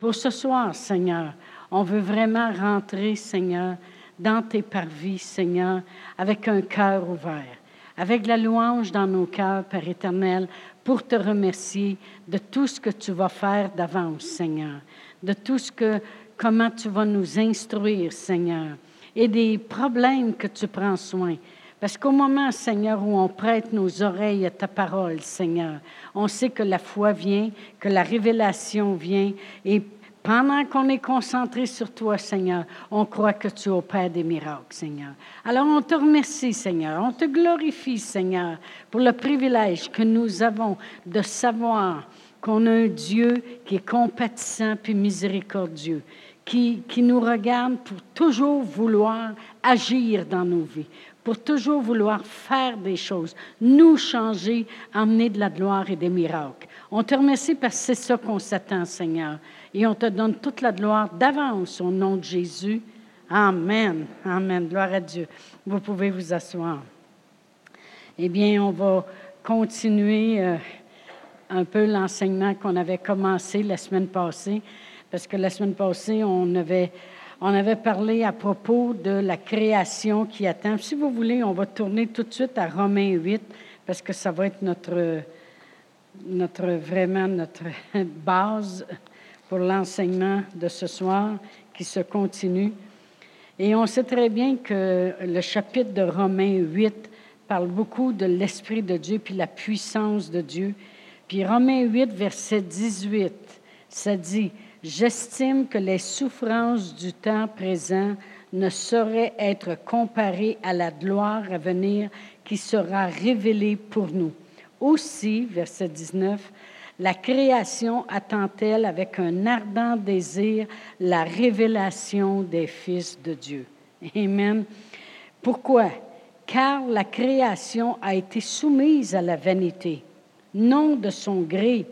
Pour ce soir, Seigneur, on veut vraiment rentrer, Seigneur, dans tes parvis, Seigneur, avec un cœur ouvert, avec la louange dans nos cœurs, Père éternel, pour te remercier de tout ce que tu vas faire d'avance, Seigneur, de tout ce que, comment tu vas nous instruire, Seigneur, et des problèmes que tu prends soin. Parce qu'au moment, Seigneur, où on prête nos oreilles à ta parole, Seigneur, on sait que la foi vient, que la révélation vient, et pendant qu'on est concentré sur toi, Seigneur, on croit que tu opères des miracles, Seigneur. Alors on te remercie, Seigneur. On te glorifie, Seigneur, pour le privilège que nous avons de savoir qu'on a un Dieu qui est compatissant puis miséricordieux, qui, qui nous regarde pour toujours vouloir agir dans nos vies, pour toujours vouloir faire des choses, nous changer, emmener de la gloire et des miracles. On te remercie parce que c'est ça qu'on s'attend, Seigneur. Et on te donne toute la gloire d'avance au nom de Jésus. Amen. Amen. Gloire à Dieu. Vous pouvez vous asseoir. Eh bien, on va continuer euh, un peu l'enseignement qu'on avait commencé la semaine passée, parce que la semaine passée, on avait, on avait parlé à propos de la création qui attend. Si vous voulez, on va tourner tout de suite à Romains 8, parce que ça va être notre, notre vraiment notre base pour l'enseignement de ce soir qui se continue. Et on sait très bien que le chapitre de Romains 8 parle beaucoup de l'Esprit de Dieu puis la puissance de Dieu. Puis Romains 8, verset 18, ça dit, J'estime que les souffrances du temps présent ne sauraient être comparées à la gloire à venir qui sera révélée pour nous. Aussi, verset 19, la création attend-elle avec un ardent désir la révélation des fils de Dieu. Amen. Pourquoi? Car la création a été soumise à la vanité, non de son gré,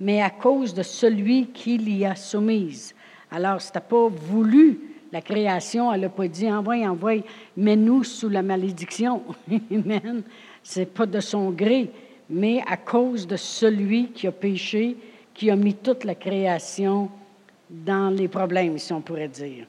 mais à cause de celui qui l'y a soumise. Alors, ce pas voulu, la création, elle n'a pas dit envoie, envoie, mets-nous sous la malédiction. Amen. Ce n'est pas de son gré, mais à cause de celui qui a péché, qui a mis toute la création dans les problèmes, si on pourrait dire.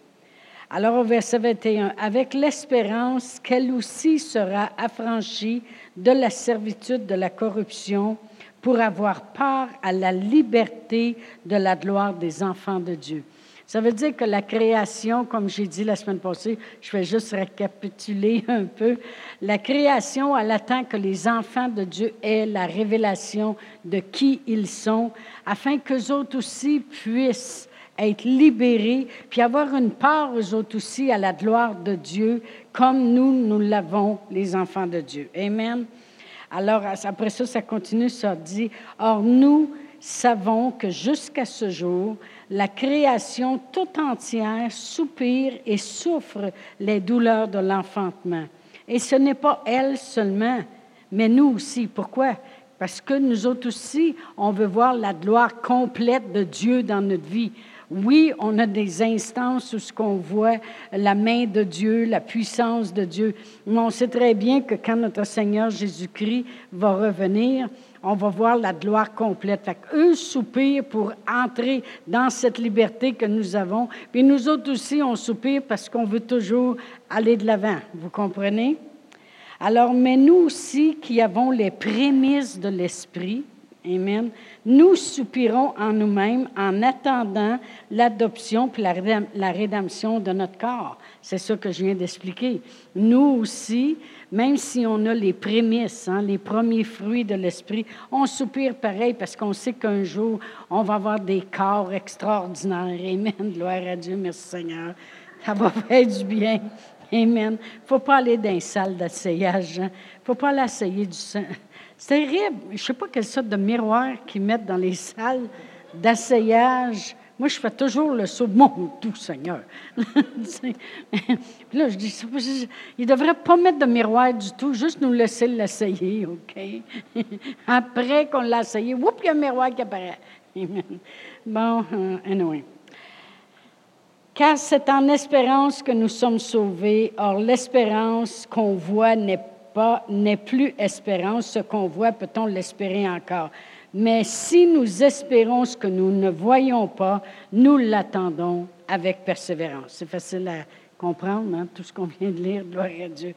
Alors au verset 21, avec l'espérance qu'elle aussi sera affranchie de la servitude de la corruption pour avoir part à la liberté de la gloire des enfants de Dieu. Ça veut dire que la création, comme j'ai dit la semaine passée, je vais juste récapituler un peu, la création, elle attend que les enfants de Dieu aient la révélation de qui ils sont, afin qu'eux autres aussi puissent être libérés, puis avoir une part, eux autres aussi, à la gloire de Dieu, comme nous, nous l'avons, les enfants de Dieu. Amen. Alors, après ça, ça continue, ça dit, Or, nous savons que jusqu'à ce jour, la création tout entière soupire et souffre les douleurs de l'enfantement. Et ce n'est pas elle seulement, mais nous aussi. Pourquoi? Parce que nous autres aussi, on veut voir la gloire complète de Dieu dans notre vie. Oui, on a des instances où ce qu'on voit la main de Dieu, la puissance de Dieu, mais on sait très bien que quand notre Seigneur Jésus-Christ va revenir, on va voir la gloire complète. Fait eux soupirent pour entrer dans cette liberté que nous avons. Puis nous autres aussi, on soupire parce qu'on veut toujours aller de l'avant. Vous comprenez? Alors, mais nous aussi qui avons les prémices de l'Esprit, Amen, nous soupirons en nous-mêmes en attendant l'adoption puis la, rédemption de notre corps. C'est ça que je viens d'expliquer. Nous aussi, même si on a les prémices, hein, les premiers fruits de l'esprit, on soupire pareil parce qu'on sait qu'un jour, on va avoir des corps extraordinaires. Amen. Gloire à Dieu. Merci Seigneur. Ça va faire du bien. Amen. Il ne faut pas aller dans les salles d'asseyage. Il hein. ne faut pas aller du sang. C'est terrible. Je ne sais pas quelle sorte de miroir qu'ils mettent dans les salles d'asseyage moi, je fais toujours le saut, mon tout Seigneur. Là, je dis, il ne devrait pas mettre de miroir du tout, juste nous laisser l'essayer, OK? Après qu'on l'a essayé, whoop, il y a un miroir qui apparaît. bon, uh, anyway. Car c'est en espérance que nous sommes sauvés. Or, l'espérance qu'on voit n'est pas, n'est plus espérance. Ce qu'on voit, peut-on l'espérer encore? Mais si nous espérons ce que nous ne voyons pas, nous l'attendons avec persévérance. C'est facile à comprendre, hein, tout ce qu'on vient de lire, gloire à Dieu.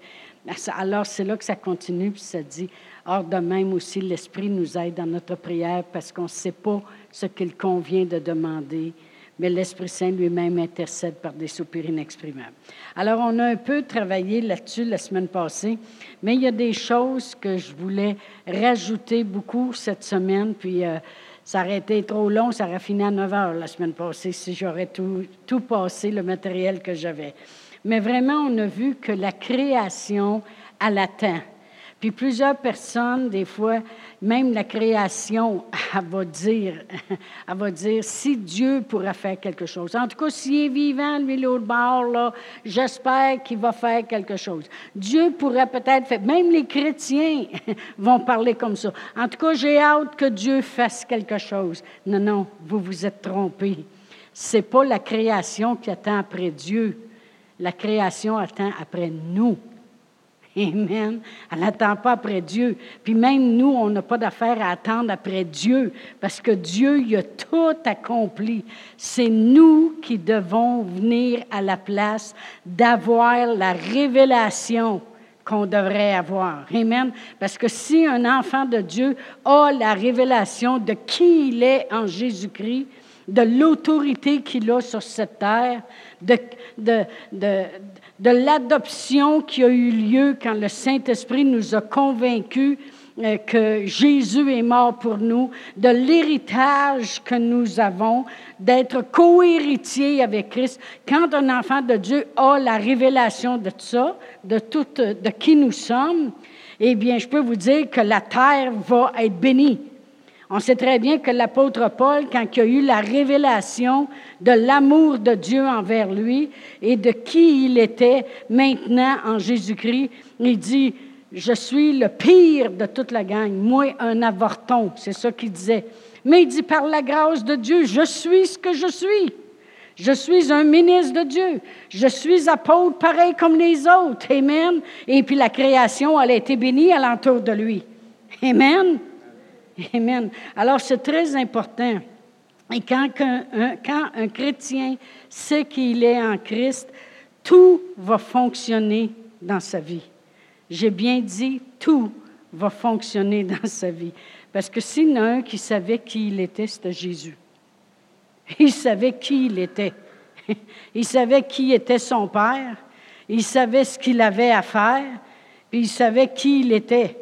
Alors, c'est là que ça continue, puis ça dit, Or, de même aussi, l'Esprit nous aide dans notre prière parce qu'on ne sait pas ce qu'il convient de demander, mais l'Esprit Saint lui-même intercède par des soupirs inexprimables. Alors, on a un peu travaillé là-dessus la semaine passée, mais il y a des choses que je voulais rajouter beaucoup cette semaine, puis euh, ça aurait été trop long, ça aurait fini à 9 heures la semaine passée si j'aurais tout, tout passé, le matériel que j'avais. Mais vraiment, on a vu que la création, à l'attend. Puis plusieurs personnes, des fois, même la création, elle va dire, elle va dire si Dieu pourrait faire quelque chose. En tout cas, s'il est vivant, lui, l'autre bord, là, j'espère qu'il va faire quelque chose. Dieu pourrait peut-être faire, même les chrétiens vont parler comme ça. En tout cas, j'ai hâte que Dieu fasse quelque chose. Non, non, vous vous êtes trompés. C'est pas la création qui attend après Dieu. La création attend après nous. Amen. Elle n'attend pas après Dieu. Puis même nous, on n'a pas d'affaire à attendre après Dieu parce que Dieu il a tout accompli. C'est nous qui devons venir à la place d'avoir la révélation qu'on devrait avoir. Amen. Parce que si un enfant de Dieu a la révélation de qui il est en Jésus-Christ, de l'autorité qu'il a sur cette terre, de, de, de, de l'adoption qui a eu lieu quand le Saint-Esprit nous a convaincus euh, que Jésus est mort pour nous, de l'héritage que nous avons, d'être co-héritier avec Christ. Quand un enfant de Dieu a la révélation de ça, de tout, de qui nous sommes, eh bien, je peux vous dire que la terre va être bénie. On sait très bien que l'apôtre Paul, quand il a eu la révélation de l'amour de Dieu envers lui et de qui il était maintenant en Jésus-Christ, il dit, je suis le pire de toute la gang, moi un avorton, c'est ça qu'il disait. Mais il dit, par la grâce de Dieu, je suis ce que je suis. Je suis un ministre de Dieu. Je suis apôtre pareil comme les autres. Amen. Et puis la création, elle a été bénie alentour de lui. Amen. Amen. Alors, c'est très important. Et quand un, chrétien sait qu'il est en Christ, tout va fonctionner dans sa vie. J'ai bien dit, tout va fonctionner dans sa vie. Parce que s'il y en a un qui savait qui il était, c'était Jésus. Il savait qui il était. Il savait qui était son Père. Il savait ce qu'il avait à faire. Puis il savait qui il était.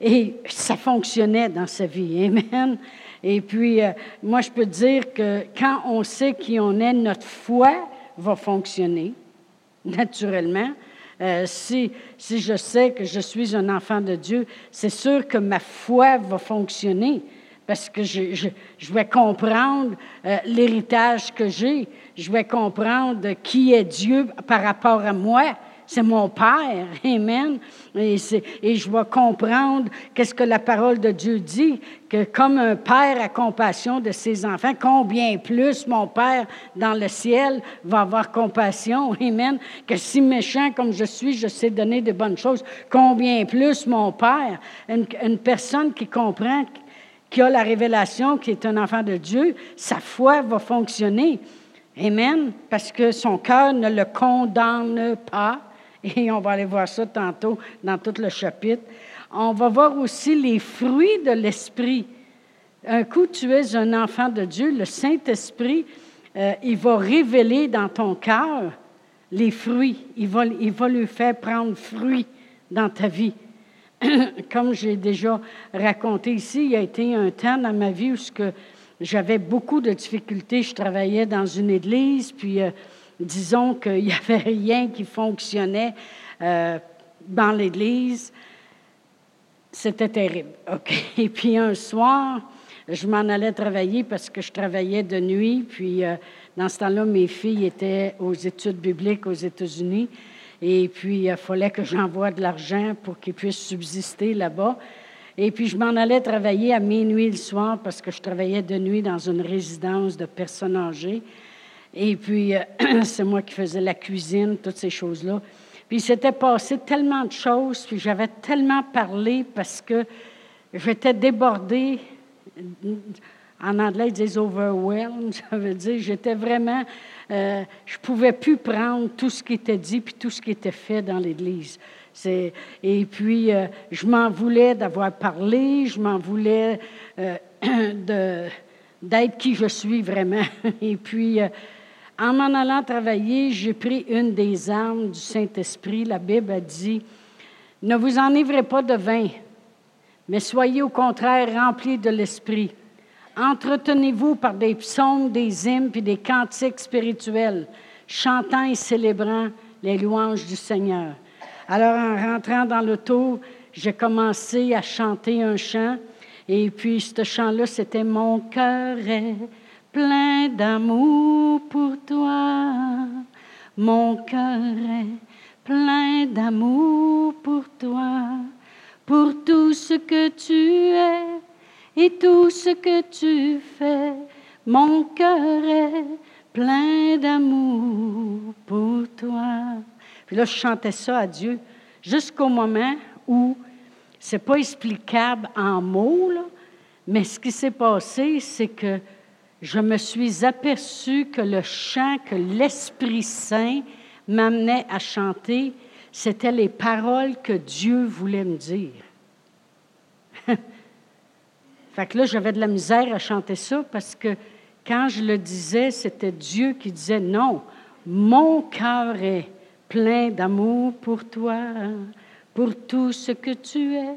Et ça fonctionnait dans sa vie. Amen. Et puis, euh, moi, je peux dire que quand on sait qui on est, notre foi va fonctionner, naturellement. Euh, si, si je sais que je suis un enfant de Dieu, c'est sûr que ma foi va fonctionner parce que je, je, je vais comprendre euh, l'héritage que j'ai, je vais comprendre qui est Dieu par rapport à moi c'est mon Père. Amen. Et, je vais comprendre qu'est-ce que la parole de Dieu dit, que comme un Père a compassion de ses enfants, combien plus mon Père dans le ciel va avoir compassion. Amen. Que si méchant comme je suis, je sais donner de bonnes choses, combien plus mon Père, une, une personne qui comprend qui a la révélation, qui est un enfant de Dieu, sa foi va fonctionner. Amen. Parce que son cœur ne le condamne pas. Et on va aller voir ça tantôt dans tout le chapitre. On va voir aussi les fruits de l'Esprit. Un coup, tu es un enfant de Dieu, le Saint-Esprit, euh, il va révéler dans ton cœur les fruits. Il va, lui faire prendre fruit dans ta vie. Comme j'ai déjà raconté ici, il y a été un temps dans ma vie où j'avais beaucoup de difficultés. Je travaillais dans une église, puis euh, disons qu'il n'y avait rien qui fonctionnait euh, dans l'Église. C'était terrible. Et puis un soir, je m'en allais travailler parce que je travaillais de nuit. Puis euh, dans ce temps-là, mes filles étaient aux études bibliques aux États-Unis. Et puis, il fallait que j'envoie de l'argent pour qu'ils puissent subsister là-bas. Et puis, je m'en allais travailler à minuit le soir parce que je travaillais de nuit dans une résidence de personnes âgées. Et puis, euh, c'est moi qui faisais la cuisine, toutes ces choses-là. Puis, il s'était passé tellement de choses, puis j'avais tellement parlé parce que j'étais débordée en anglais, ils disent overwhelmed. Ça veut dire, j'étais vraiment, euh, je ne pouvais plus prendre tout ce qui était dit puis tout ce qui était fait dans l'Église. Et puis, euh, je m'en voulais d'avoir parlé, je m'en voulais euh, d'être qui je suis vraiment. Et puis, en m'en allant travailler, j'ai pris une des armes du Saint-Esprit. La Bible a dit, ne vous enivrez pas de vin, mais soyez au contraire remplis de l'Esprit. Entretenez-vous par des psaumes, des hymnes et des cantiques spirituels, chantant et célébrant les louanges du Seigneur. Alors, en rentrant dans l'auto, j'ai commencé à chanter un chant. Et puis, ce chant-là, c'était Mon cœur est plein d'amour pour toi. Mon cœur est plein d'amour pour toi, pour tout ce que tu es et tout ce que tu fais. Mon cœur est plein d'amour pour toi. Puis là, je chantais ça à Dieu jusqu'au moment où c'est pas explicable en mots, mais ce qui s'est passé, c'est que je me suis aperçu que le chant que l'Esprit Saint m'amenait à chanter, c'était les paroles que Dieu voulait me dire. Fait que là, j'avais de la misère à chanter ça parce que quand je le disais, c'était Dieu qui disait non, mon cœur est plein d'amour pour toi, pour tout ce que tu es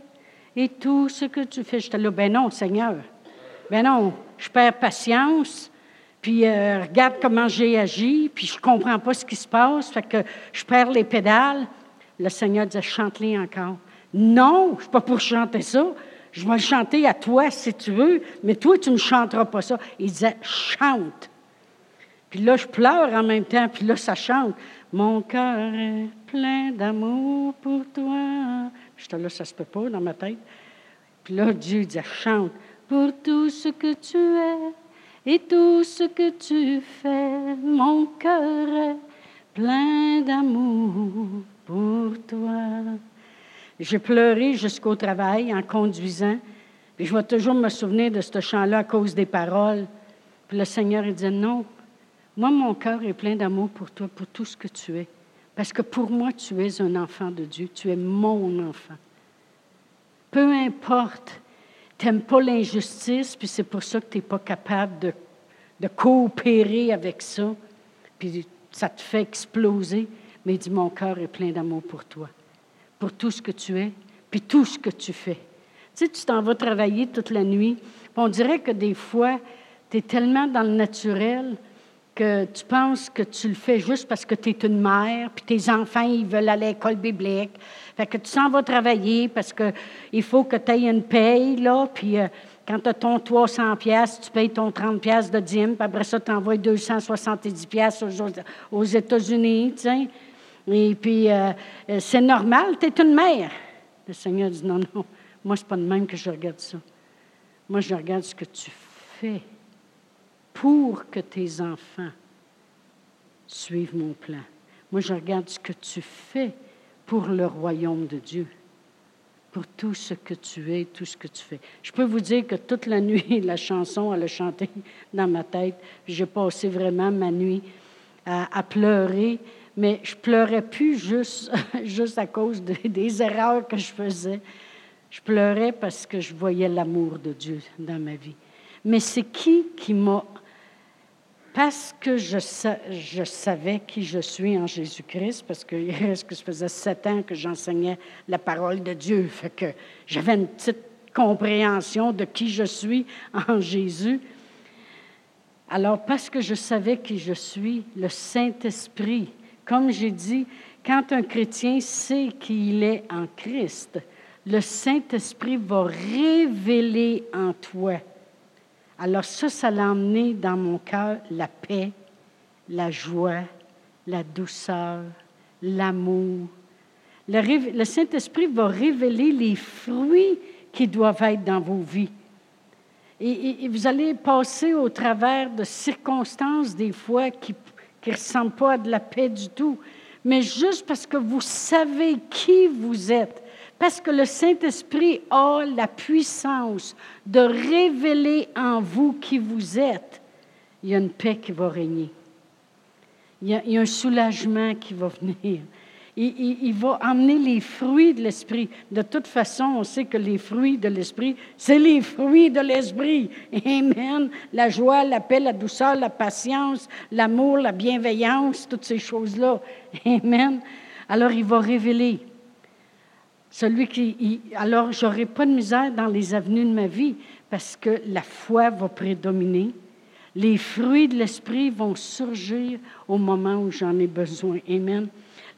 et tout ce que tu fais. J'étais là, ben non, Seigneur. Ben non, je perds patience, puis euh, regarde comment j'ai agi, puis je comprends pas ce qui se passe, fait que je perds les pédales. Le Seigneur disait, chante-les encore. Non, je ne suis pas pour chanter ça. Je vais le chanter à toi si tu veux, mais toi, tu ne chanteras pas ça. Il disait, chante. Puis là, je pleure en même temps, puis là, ça chante. Mon cœur est plein d'amour pour toi. J'étais là, ça se peut pas dans ma tête. Puis là, Dieu disait, chante pour tout ce que tu es et tout ce que tu fais. Mon cœur est plein d'amour pour toi. J'ai pleuré jusqu'au travail en conduisant. Puis je vais toujours me souvenir de ce chant-là à cause des paroles. Puis le Seigneur, il dit non, moi, mon cœur est plein d'amour pour toi, pour tout ce que tu es. Parce que pour moi, tu es un enfant de Dieu. Tu es mon enfant. Peu importe, tu n'aimes pas l'injustice, puis c'est pour ça que tu n'es pas capable de, coopérer avec ça, puis ça te fait exploser. Mais il dit, mon cœur est plein d'amour pour toi pour tout ce que tu es, puis tout ce que tu fais. Tu tu t'en vas travailler toute la nuit. On dirait que des fois, tu es tellement dans le naturel que tu penses que tu le fais juste parce que tu es une mère, puis tes enfants, ils veulent aller à l'école biblique. Fait que tu t'en vas travailler parce qu'il faut que tu aies une paye, là, puis euh, quand tu as ton 300 pièces, tu payes ton 30 pièces de dîme, puis après ça, tu envoies 270 pièces aux, États-Unis, tu sais. Et puis, euh, euh, c'est normal, tu es une mère. Le Seigneur dit, non, non, moi, ce n'est pas de même que je regarde ça. Moi, je regarde ce que tu fais pour que tes enfants suivent mon plan. Moi, je regarde ce que tu fais pour le royaume de Dieu, pour tout ce que tu es, tout ce que tu fais. Je peux vous dire que toute la nuit, la chanson, elle a chanté dans ma tête. J'ai passé vraiment ma nuit à pleurer mais je pleurais plus juste, juste à cause des erreurs que je faisais. Je pleurais parce que je voyais l'amour de Dieu dans ma vie. Mais c'est qui qui m'a... Parce que je, je, savais qui je suis en Jésus-Christ, parce que, que ça faisait sept ans que j'enseignais la parole de Dieu, fait que j'avais une petite compréhension de qui je suis en Jésus. Alors, parce que je savais qui je suis, le Saint-Esprit comme j'ai dit, quand un chrétien sait qu'il est en Christ, le Saint-Esprit va révéler en toi. Alors ça, ça l'a emmené dans mon cœur la paix, la joie, la douceur, l'amour. Le, Saint-Esprit va révéler les fruits qui doivent être dans vos vies. Et, et, vous allez passer au travers de circonstances des fois qui ne ressemble pas à de la paix du tout, mais juste parce que vous savez qui vous êtes, Parce que le Saint-Esprit a la puissance de révéler en vous qui vous êtes. Il y a une paix qui va régner. Il y a, un soulagement qui va venir. Il, va amener les fruits de l'Esprit. De toute façon, on sait que les fruits de l'Esprit, c'est les fruits de l'Esprit. Amen. La joie, la paix, la douceur, la patience, l'amour, la bienveillance, toutes ces choses-là. Amen. Alors, il va révéler. Celui qui. alors, je n'aurai pas de misère dans les avenues de ma vie parce que la foi va prédominer. Les fruits de l'Esprit vont surgir au moment où j'en ai besoin. Amen.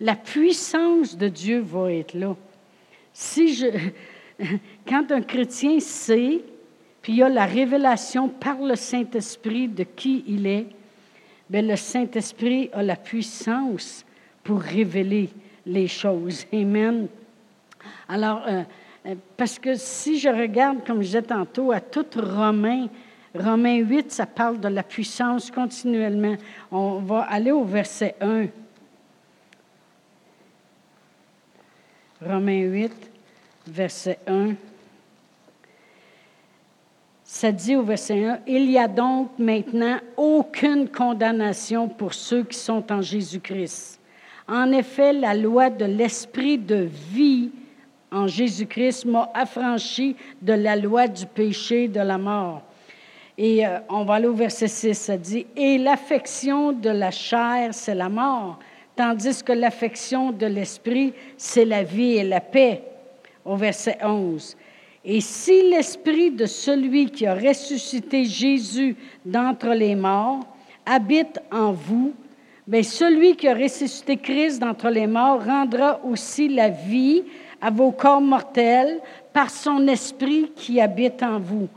La puissance de Dieu va être là. Si je, quand un chrétien sait, puis il a la révélation par le Saint-Esprit de qui il est, bien, le Saint-Esprit a la puissance pour révéler les choses. Amen. Alors, euh, euh, parce que si je regarde, comme je disais tantôt, à tout Romain, Romains 8, ça parle de la puissance continuellement. On va aller au verset 1. Romains 8, verset 1. Ça dit au verset 1, Il n'y a donc maintenant aucune condamnation pour ceux qui sont en Jésus-Christ. En effet, la loi de l'esprit de vie en Jésus-Christ m'a affranchi de la loi du péché de la mort. Et euh, on va aller au verset 6, ça dit, Et l'affection de la chair, c'est la mort, tandis que l'affection de l'esprit, c'est la vie et la paix. Au verset 11. Et si l'esprit de celui qui a ressuscité Jésus d'entre les morts habite en vous, bien, celui qui a ressuscité Christ d'entre les morts rendra aussi la vie à vos corps mortels par son esprit qui habite en vous.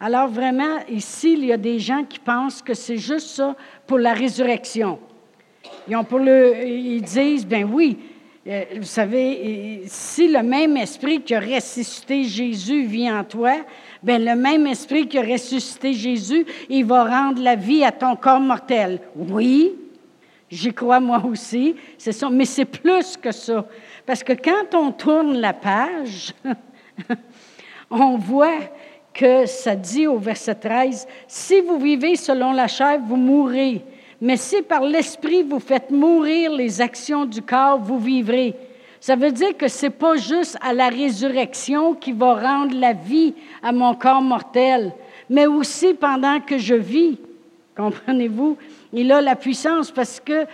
Alors vraiment, ici, il y a des gens qui pensent que c'est juste ça pour la résurrection. Ils, pour le, disent, ben oui, euh, vous savez, si le même esprit qui a ressuscité Jésus vit en toi, ben le même esprit qui a ressuscité Jésus, il va rendre la vie à ton corps mortel. Oui, j'y crois moi aussi, c'est ça, mais c'est plus que ça. Parce que quand on tourne la page, on voit que ça dit au verset 13, Si vous vivez selon la chair, vous mourrez. Mais si par l'Esprit vous faites mourir les actions du corps, vous vivrez. Ça veut dire que ce n'est pas juste à la résurrection qui va rendre la vie à mon corps mortel, mais aussi pendant que je vis. Comprenez-vous? Il a la puissance parce que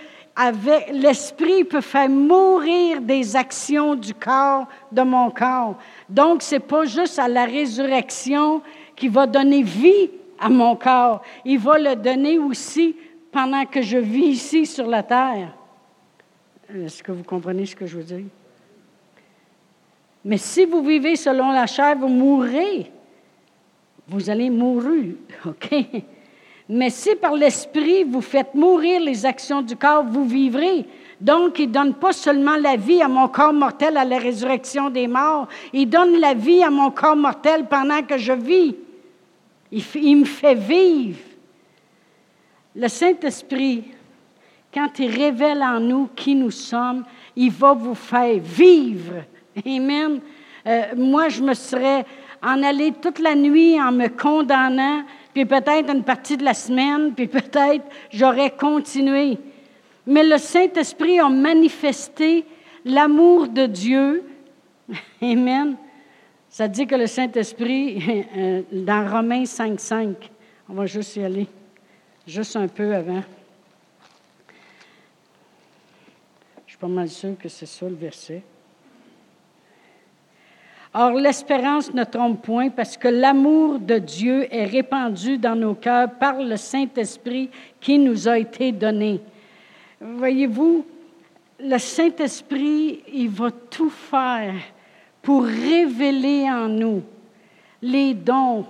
l'esprit peut faire mourir des actions du corps de mon corps. Donc, ce n'est pas juste à la résurrection qui va donner vie à mon corps. Il va le donner aussi pendant que je vis ici sur la terre. Est-ce que vous comprenez ce que je veux dire? Mais si vous vivez selon la chair, vous mourrez. Vous allez mourir, OK? Mais si par l'Esprit vous faites mourir les actions du corps, vous vivrez. Donc, il ne donne pas seulement la vie à mon corps mortel à la résurrection des morts, il donne la vie à mon corps mortel pendant que je vis. Il, me fait vivre. Le Saint-Esprit, quand il révèle en nous qui nous sommes, il va vous faire vivre. Amen. Euh, moi, je me serais en allé toute la nuit en me condamnant puis peut-être une partie de la semaine, puis peut-être j'aurais continué. Mais le Saint-Esprit a manifesté l'amour de Dieu. Amen. Ça dit que le Saint-Esprit, euh, dans Romains 5, 5, on va juste y aller, juste un peu avant. Je suis pas mal sûr que c'est ça le verset. Or, l'espérance ne trompe point parce que l'amour de Dieu est répandu dans nos cœurs par le Saint-Esprit qui nous a été donné. Voyez-vous, le Saint-Esprit, il va tout faire pour révéler en nous les dons,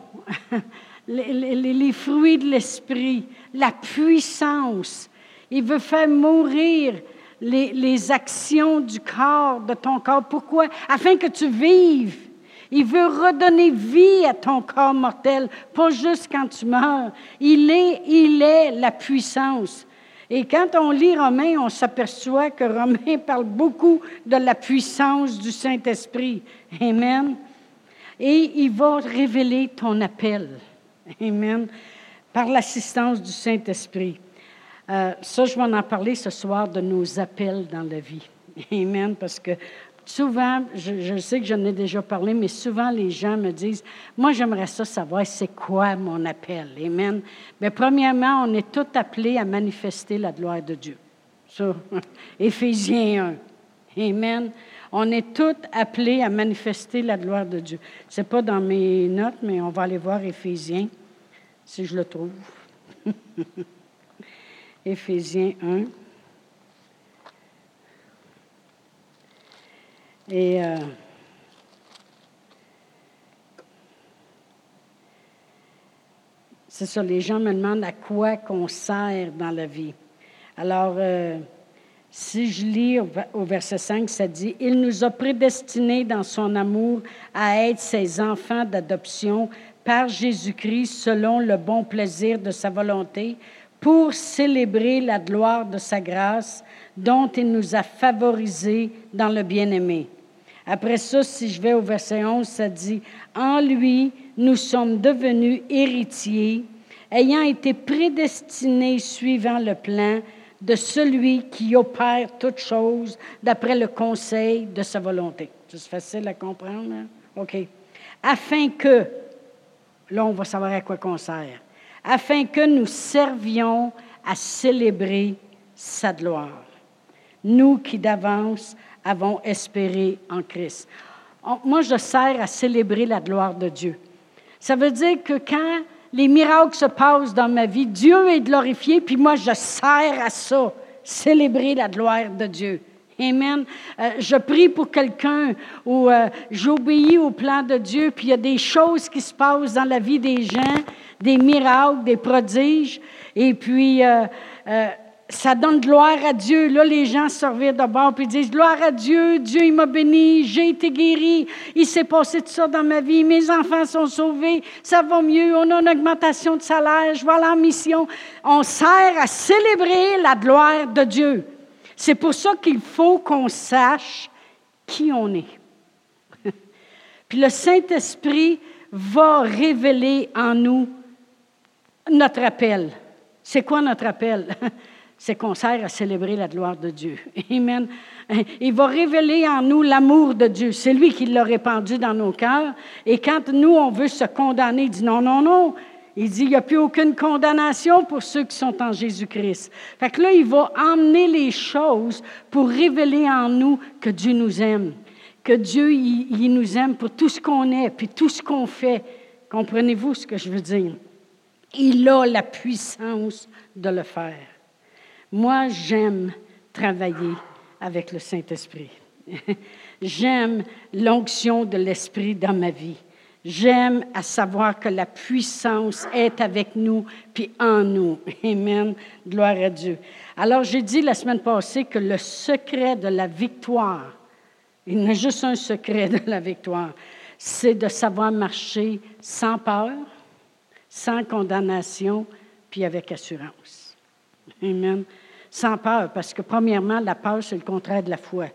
les, les fruits de l'Esprit, la puissance. Il veut faire mourir les, actions du corps, de ton corps. Pourquoi? Afin que tu vives. Il veut redonner vie à ton corps mortel, pas juste quand tu meurs. Il est, il est la puissance. Et quand on lit Romain, on s'aperçoit que Romain parle beaucoup de la puissance du Saint-Esprit. Amen. Et il va révéler ton appel. Amen. Par l'assistance du Saint-Esprit. Euh, ça, je vais en parler ce soir de nos appels dans la vie. Amen. Parce que souvent, je, sais que j'en ai déjà parlé, mais souvent les gens me disent, moi j'aimerais ça savoir c'est quoi mon appel. Amen. Mais premièrement, on est tous appelés à manifester la gloire de Dieu. Ça, Éphésiens 1. Amen. On est tous appelés à manifester la gloire de Dieu. Ce n'est pas dans mes notes, mais on va aller voir Éphésiens, si je le trouve. Éphésiens 1. Et euh, c'est ça, les gens me demandent à quoi qu'on sert dans la vie. Alors, euh, si je lis au verset 5, ça dit, Il nous a prédestinés dans son amour à être ses enfants d'adoption par Jésus-Christ selon le bon plaisir de sa volonté pour célébrer la gloire de sa grâce dont il nous a favorisés dans le bien-aimé. Après ça, si je vais au verset 11, ça dit, En lui, nous sommes devenus héritiers, ayant été prédestinés suivant le plan de celui qui opère toutes choses d'après le conseil de sa volonté. C'est facile à comprendre? Hein? OK. Afin que, là, on va savoir à quoi qu'on sert afin que nous servions à célébrer sa gloire. Nous qui d'avance avons espéré en Christ. Moi, je sers à célébrer la gloire de Dieu. Ça veut dire que quand les miracles se passent dans ma vie, Dieu est glorifié, puis moi, je sers à ça, célébrer la gloire de Dieu. Amen. Euh, je prie pour quelqu'un ou euh, j'obéis au plan de Dieu, puis il y a des choses qui se passent dans la vie des gens, des miracles, des prodiges, et puis euh, ça donne gloire à Dieu. Là, les gens se revirent de bord puis disent Gloire à Dieu, Dieu m'a béni, j'ai été guéri, il s'est passé tout ça dans ma vie, mes enfants sont sauvés, ça va mieux, on a une augmentation de salaire, je vais à la mission. On sert à célébrer la gloire de Dieu. C'est pour ça qu'il faut qu'on sache qui on est. Puis le Saint-Esprit va révéler en nous notre appel. C'est quoi notre appel? C'est qu'on sert à célébrer la gloire de Dieu. Amen. Il va révéler en nous l'amour de Dieu. C'est lui qui l'a répandu dans nos cœurs. Et quand nous, on veut se condamner, il dit non, non, non, il dit, il n'y a plus aucune condamnation pour ceux qui sont en Jésus-Christ. Fait que là, il va emmener les choses pour révéler en nous que Dieu nous aime, que Dieu, il, nous aime pour tout ce qu'on est, puis tout ce qu'on fait. Comprenez-vous ce que je veux dire? Il a la puissance de le faire. Moi, j'aime travailler avec le Saint-Esprit. j'aime l'onction de l'Esprit dans ma vie. J'aime à savoir que la puissance est avec nous puis en nous. Amen. Gloire à Dieu. Alors, j'ai dit la semaine passée que le secret de la victoire, il y a juste un secret de la victoire, c'est de savoir marcher sans peur, sans condamnation, puis avec assurance. Amen. Sans peur, parce que premièrement, la peur, c'est le contraire de la foi.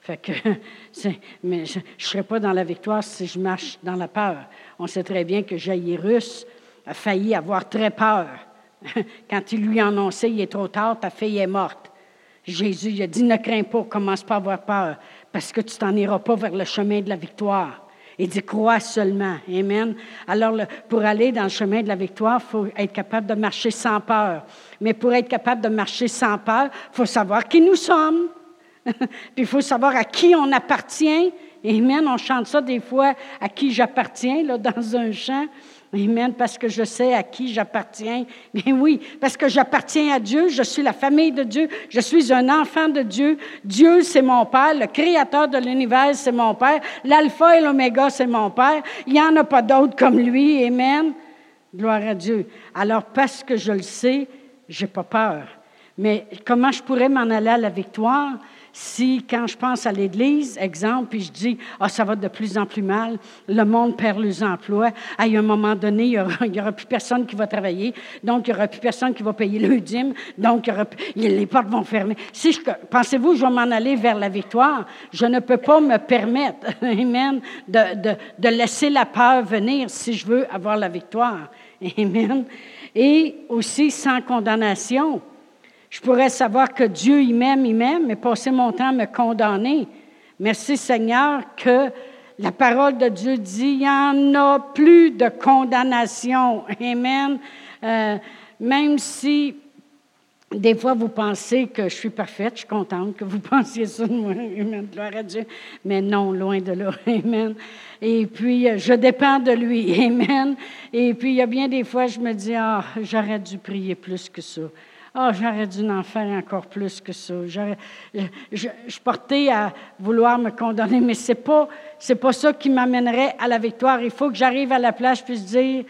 Fait que, mais je ne serais pas dans la victoire si je marche dans la peur. On sait très bien que Jairus a failli avoir très peur. Quand il lui a annoncé, il est trop tard, ta fille est morte. Jésus il a dit, ne crains pas, commence pas à avoir peur, parce que tu t'en iras pas vers le chemin de la victoire. Il dit, crois seulement. Amen. Alors, pour aller dans le chemin de la victoire, il faut être capable de marcher sans peur. Mais pour être capable de marcher sans peur, il faut savoir qui nous sommes. Puis il faut savoir à qui on appartient. Amen. On chante ça des fois, à qui j'appartiens, là, dans un chant. Amen, parce que je sais à qui j'appartiens. Mais oui, parce que j'appartiens à Dieu, je suis la famille de Dieu, je suis un enfant de Dieu. Dieu, c'est mon Père, le Créateur de l'univers, c'est mon Père. L'Alpha et l'Oméga, c'est mon Père. Il n'y en a pas d'autre comme lui. Amen. Gloire à Dieu. Alors, parce que je le sais, je n'ai pas peur. Mais comment je pourrais m'en aller à la victoire? Si, quand je pense à l'Église, exemple, puis je dis, ah, ça va de plus en plus mal, le monde perd les emplois, à un moment donné, il n'y aura, plus personne qui va travailler, donc il n'y aura plus personne qui va payer le dîme, donc les portes vont fermer. Si pensez-vous, je vais m'en aller vers la victoire, je ne peux pas me permettre, amen, de, de, de laisser la peur venir si je veux avoir la victoire. Amen. Et aussi sans condamnation. Je pourrais savoir que Dieu, il m'aime, il m'aime, mais passer mon temps à me condamner. Merci Seigneur que la parole de Dieu dit, il n'y en a plus de condamnation. Amen. Euh, même si des fois vous pensez que je suis parfaite, je suis contente que vous pensiez ça de moi. Amen. Gloire à Dieu. Mais non, loin de là. Amen. Et puis, euh, je dépends de lui. Amen. Et puis, il y a bien des fois, je me dis, ah, j'aurais dû prier plus que ça. Ah, j'aurais dû en faire encore plus que ça. Je, je, je, portais à vouloir me condamner, mais ce n'est pas, pas ça qui m'amènerait à la victoire. Il faut que j'arrive à la place et puisse dire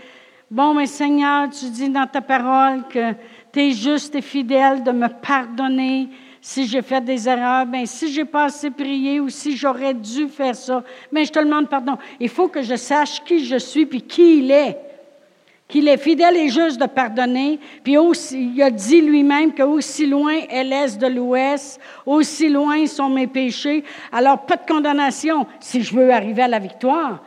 Bon, mais Seigneur, tu dis dans ta parole que tu es juste et fidèle de me pardonner si j'ai fait des erreurs. Bien, si j'ai pas assez prié ou si j'aurais dû faire ça, mais je te demande pardon. Il faut que je sache qui je suis puis qui il est qu'il est fidèle et juste de pardonner, puis aussi, il a dit lui-même qu'aussi loin est l'est de l'ouest, aussi loin sont mes péchés. Alors, pas de condamnation si je veux arriver à la victoire.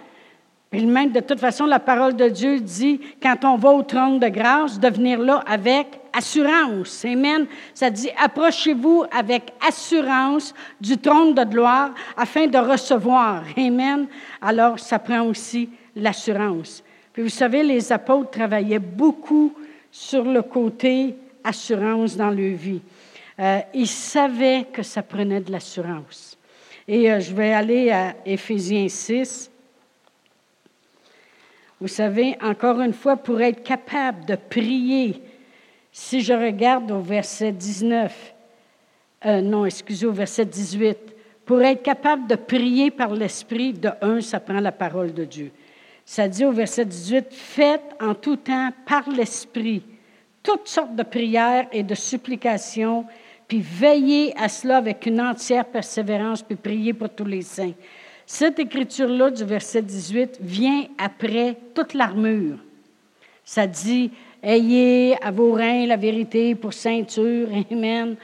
Puis même, de toute façon, la parole de Dieu dit, quand on va au trône de grâce, de venir là avec assurance. Amen. Ça dit, approchez-vous avec assurance du trône de gloire afin de recevoir. Amen. Alors, ça prend aussi l'assurance vous savez, les apôtres travaillaient beaucoup sur le côté assurance dans leur vie. Euh, ils savaient que ça prenait de l'assurance. Et euh, je vais aller à Éphésiens 6. Vous savez, encore une fois, pour être capable de prier, si je regarde au verset 19, euh, non, excusez, au verset 18, pour être capable de prier par l'Esprit, de un, ça prend la parole de Dieu. Ça dit au verset 18, Faites en tout temps par l'Esprit toutes sortes de prières et de supplications, puis veillez à cela avec une entière persévérance, puis priez pour tous les saints. Cette écriture-là du verset 18 vient après toute l'armure. Ça dit, Ayez à vos reins la vérité pour ceinture. Amen.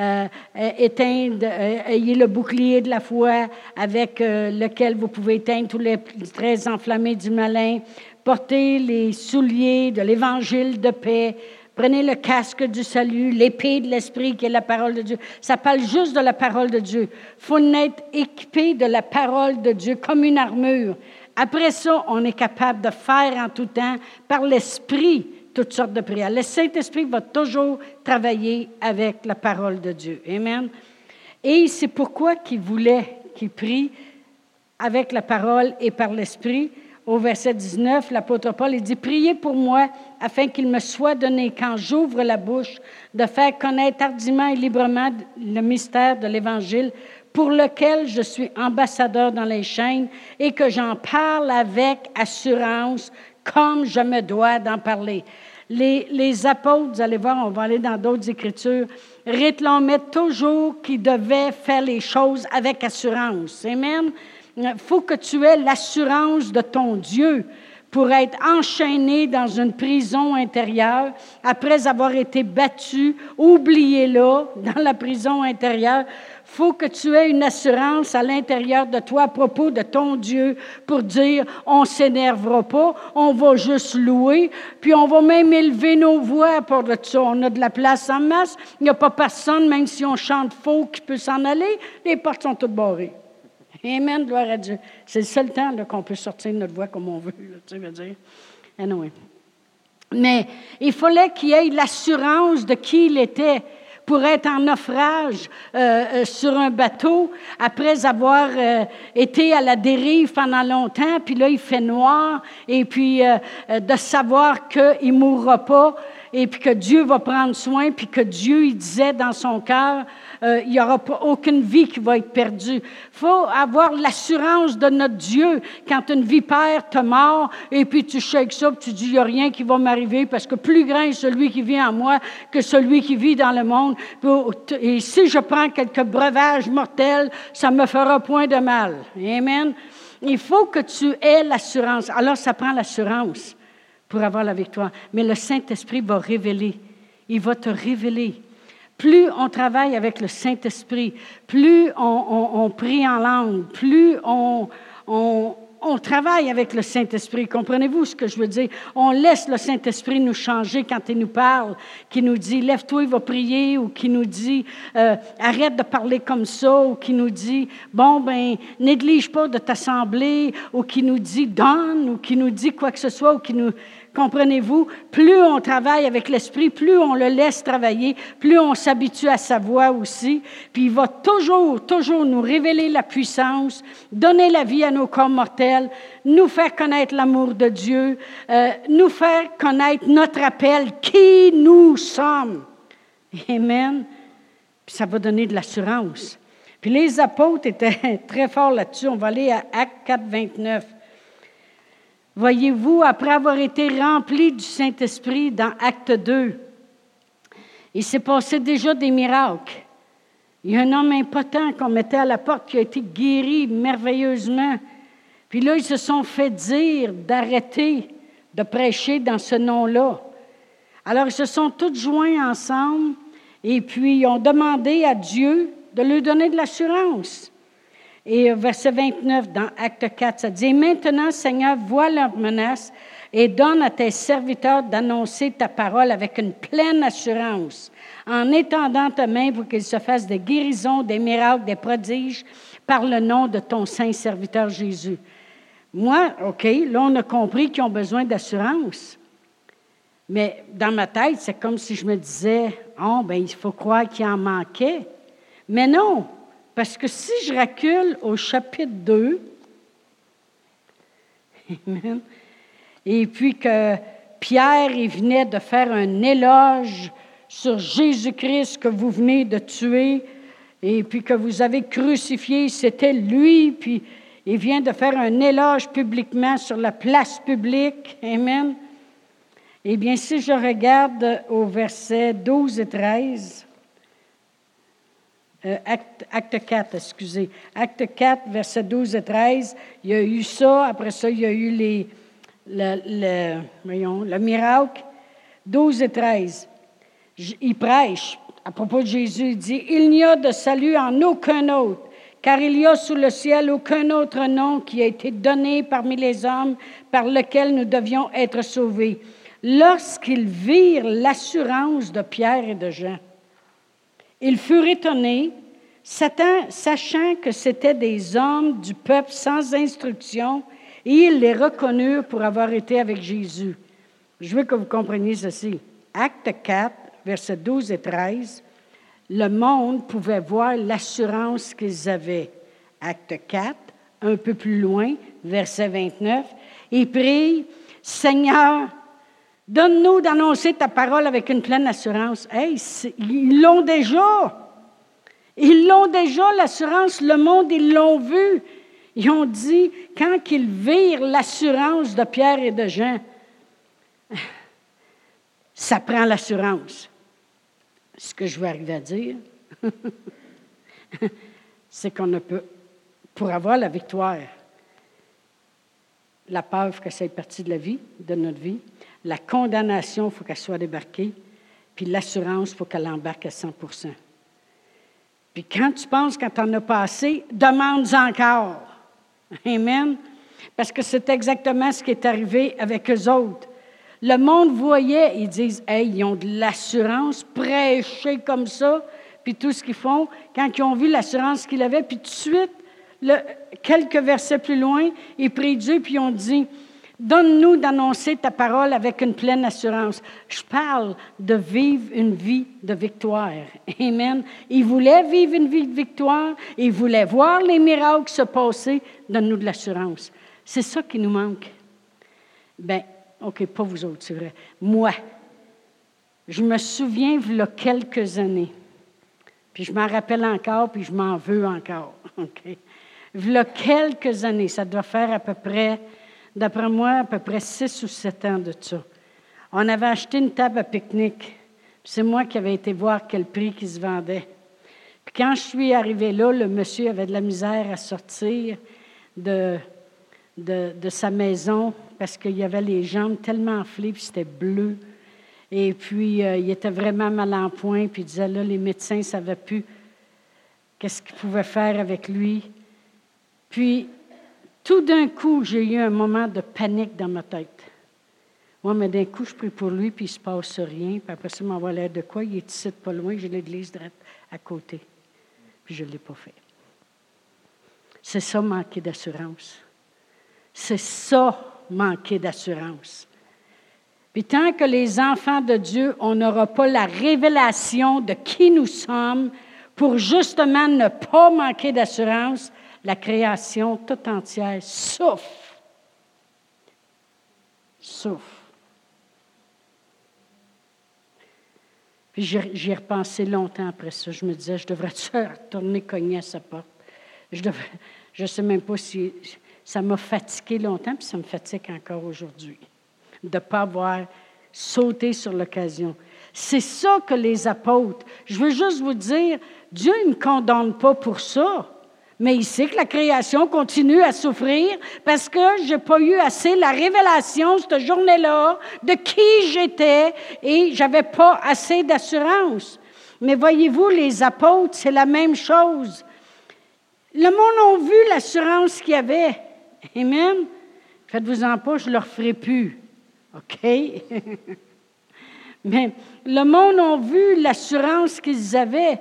Euh, euh, euh, ayez le bouclier de la foi avec lequel vous pouvez éteindre tous les traits enflammés du malin. Portez les souliers de l'évangile de paix. Prenez le casque du salut, l'épée de l'esprit qui est la parole de Dieu. Ça parle juste de la parole de Dieu. Faut être équipé de la parole de Dieu comme une armure. Après ça, on est capable de faire en tout temps par l'esprit toutes sortes de prières. Le Saint-Esprit va toujours travailler avec la parole de Dieu. Amen. Et c'est pourquoi qu'il voulait qu'il prie avec la parole et par l'Esprit. Au verset 19, l'apôtre Paul dit Priez pour moi afin qu'il me soit donné, quand j'ouvre la bouche, de faire connaître hardiment et librement le mystère de l'Évangile pour lequel je suis ambassadeur dans les chaînes et que j'en parle avec assurance comme je me dois d'en parler. Les, les, apôtres, vous allez voir, on va aller dans d'autres écritures, réclamaient toujours qu'ils devaient faire les choses avec assurance. Amen. Il faut que tu aies l'assurance de ton Dieu pour être enchaîné dans une prison intérieure après avoir été battu, oublié là, dans la prison intérieure, faut que tu aies une assurance à l'intérieur de toi à propos de ton Dieu pour dire on s'énervera pas, on va juste louer, puis on va même élever nos voix pour de ça. On a de la place en masse, il n'y a pas personne, même si on chante faux, qui peut s'en aller, les portes sont toutes barrées. Amen, gloire à Dieu. C'est le seul temps qu'on peut sortir notre voix comme on veut, tu veux dire. Anyway. Mais il fallait qu'il ait l'assurance de qui il était pour être en naufrage euh, euh, sur un bateau après avoir euh, été à la dérive pendant longtemps, puis là il fait noir, et puis de savoir qu'il ne mourra pas. et puis que Dieu va prendre soin, puis que Dieu, il disait dans son cœur, euh, il n'y aura aucune vie qui va être perdue. Faut avoir l'assurance de notre Dieu quand une vipère te mord et puis tu shakes ça, tu dis, il n'y a rien qui va m'arriver parce que plus grand est celui qui vit en moi que celui qui vit dans le monde. Et si je prends quelques breuvages mortels, ça me fera point de mal. Amen. Il faut que tu aies l'assurance. Alors, ça prend l'assurance pour avoir la victoire. Mais le Saint-Esprit va révéler. Il va te révéler. Plus on travaille avec le Saint-Esprit, plus on, prie en langue, plus on, travaille avec le Saint-Esprit. Comprenez-vous ce que je veux dire? On laisse le Saint-Esprit nous changer quand il nous parle, qui nous dit lève-toi, il va prier, ou qui nous dit euh, arrête de parler comme ça, ou qui nous dit bon, ben, néglige pas de t'assembler, ou qui nous dit donne, ou qui nous dit quoi que ce soit, ou qui nous Comprenez-vous? Plus on travaille avec l'Esprit, plus on le laisse travailler, plus on s'habitue à sa voix aussi. Puis il va toujours, toujours nous révéler la puissance, donner la vie à nos corps mortels, nous faire connaître l'amour de Dieu, euh, nous faire connaître notre appel, qui nous sommes. Amen. Puis ça va donner de l'assurance. Puis les apôtres étaient très forts là-dessus. On va aller à Acte 4, 29. Voyez-vous, après avoir été rempli du Saint-Esprit dans Acte 2, il s'est passé déjà des miracles. Il y a un homme impotent qu'on mettait à la porte qui a été guéri merveilleusement. Puis là, ils se sont fait dire d'arrêter de prêcher dans ce nom-là. Alors, ils se sont tous joints ensemble et puis ils ont demandé à Dieu de leur donner de l'assurance. Et verset 29 dans Acte 4, ça dit, maintenant, Seigneur, vois leurs menaces et donne à tes serviteurs d'annoncer ta parole avec une pleine assurance, en étendant ta main pour qu'ils se fassent des guérisons, des miracles, des prodiges, par le nom de ton saint serviteur Jésus. Moi, OK, là, on a compris qu'ils ont besoin d'assurance. Mais dans ma tête, c'est comme si je me disais, oh, ben, il faut croire qu'il en manquait. Mais non, parce que si je recule au chapitre 2, et puis que Pierre il venait de faire un éloge sur Jésus-Christ que vous venez de tuer, et puis que vous avez crucifié, c'était lui, puis il vient de faire un éloge publiquement sur la place publique. Amen. Eh bien, si je regarde au verset 12 et 13, euh, acte, acte, 4, excusez. Acte 4, versets 12 et 13. Il y a eu ça. Après ça, il y a eu les, le, le, voyons, le miracle. 12 et 13. Il prêche à propos de Jésus. Il dit Il n'y a de salut en aucun autre, car il n'y a sous le ciel aucun autre nom qui a été donné parmi les hommes par lequel nous devions être sauvés. Lorsqu'ils virent l'assurance de Pierre et de Jean, ils furent étonnés, sachant que c'étaient des hommes du peuple sans instruction, et ils les reconnurent pour avoir été avec Jésus. Je veux que vous compreniez ceci. Acte 4, versets 12 et 13, le monde pouvait voir l'assurance qu'ils avaient. Acte 4, un peu plus loin, verset 29, ils prient, Seigneur, Donne-nous d'annoncer ta parole avec une pleine assurance. Hey, ils l'ont déjà. Ils l'ont déjà, l'assurance. Le monde, ils l'ont vu. Ils ont dit, quand ils virent l'assurance de Pierre et de Jean, ça prend l'assurance. Ce que je veux arriver à dire, c'est qu'on ne peut, pour avoir la victoire, la peur que ça ait partie de la vie, de notre vie, la condamnation, il faut qu'elle soit débarquée. Puis l'assurance, il faut qu'elle embarque à 100% Puis quand tu penses quand tu en as passé, demande encore. Amen. Parce que c'est exactement ce qui est arrivé avec eux autres. Le monde voyait, ils disent, hey, ils ont de l'assurance, prêcher comme ça, puis tout ce qu'ils font. Quand ils ont vu l'assurance qu'ils avaient, puis tout de suite, quelques versets plus loin, ils prient Dieu, puis ils ont dit, Donne-nous d'annoncer ta parole avec une pleine assurance. Je parle de vivre une vie de victoire. Amen. Il voulait vivre une vie de victoire. Il voulait voir les miracles se passer. Donne-nous de l'assurance. C'est ça qui nous manque. Ben, OK, pas vous autres, c'est vrai. Moi. je me souviens, il y a quelques années, puis je m'en rappelle encore, puis je m'en veux encore. OK? Il y a quelques années, ça doit faire à peu près, d'après moi, à peu près six ou sept ans de ça. On avait acheté une table à pique-nique. C'est moi qui avais été voir quel prix qui se vendait. Puis quand je suis arrivée là, le monsieur avait de la misère à sortir de, sa maison parce qu'il y avait les jambes tellement enflées, puis c'était bleu. Et puis, euh, il était vraiment mal en point, puis il disait, là, les médecins ne savaient plus qu'est-ce qu'ils pouvaient faire avec lui. Puis, tout d'un coup, j'ai eu un moment de panique dans ma tête. Moi, mais d'un coup, je prie pour lui, puis il ne se passe rien. Puis après ça, m'envoie l'air de quoi? Il est ici, pas loin, j'ai l'église à côté. Puis je ne l'ai pas fait. C'est ça, manquer d'assurance. C'est ça, manquer d'assurance. Puis tant que les enfants de Dieu, on n'aura pas la révélation de qui nous sommes pour justement ne pas manquer d'assurance, la création tout entière souffre. Souffre. Puis j'y ai repensé longtemps après ça. Je me disais, je devrais retourner cogner à sa porte. Je ne sais même pas si ça m'a fatigué longtemps, puis ça me fatigue encore aujourd'hui de ne pas avoir sauté sur l'occasion. C'est ça que les apôtres, je veux juste vous dire, Dieu ne me condamne pas pour ça, mais il sait que la création continue à souffrir parce que je n'ai pas eu assez la révélation cette journée-là de qui j'étais et je n'avais pas assez d'assurance. Mais voyez-vous, les apôtres, c'est la même chose. Le monde a vu l'assurance qu'il y avait. Amen. Faites-vous-en pas, je ne leur ferai plus. OK? Mais le monde a vu l'assurance qu'ils avaient.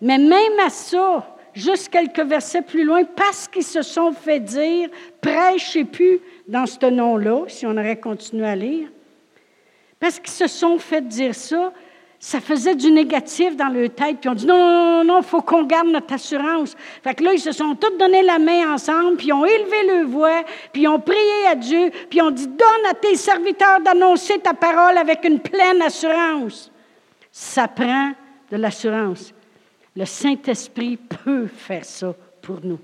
Mais même à ça, juste quelques versets plus loin, parce qu'ils se sont fait dire, prêchez plus dans ce nom-là, si on aurait continué à lire, parce qu'ils se sont fait dire ça, ça faisait du négatif dans leur tête. Puis on dit non, non, non, il faut qu'on garde notre assurance. Fait que là, ils se sont tous donné la main ensemble, puis ils ont élevé leur voix, puis ils ont prié à Dieu, puis ils ont dit donne à tes serviteurs d'annoncer ta parole avec une pleine assurance. Ça prend de l'assurance. Le Saint-Esprit peut faire ça pour nous.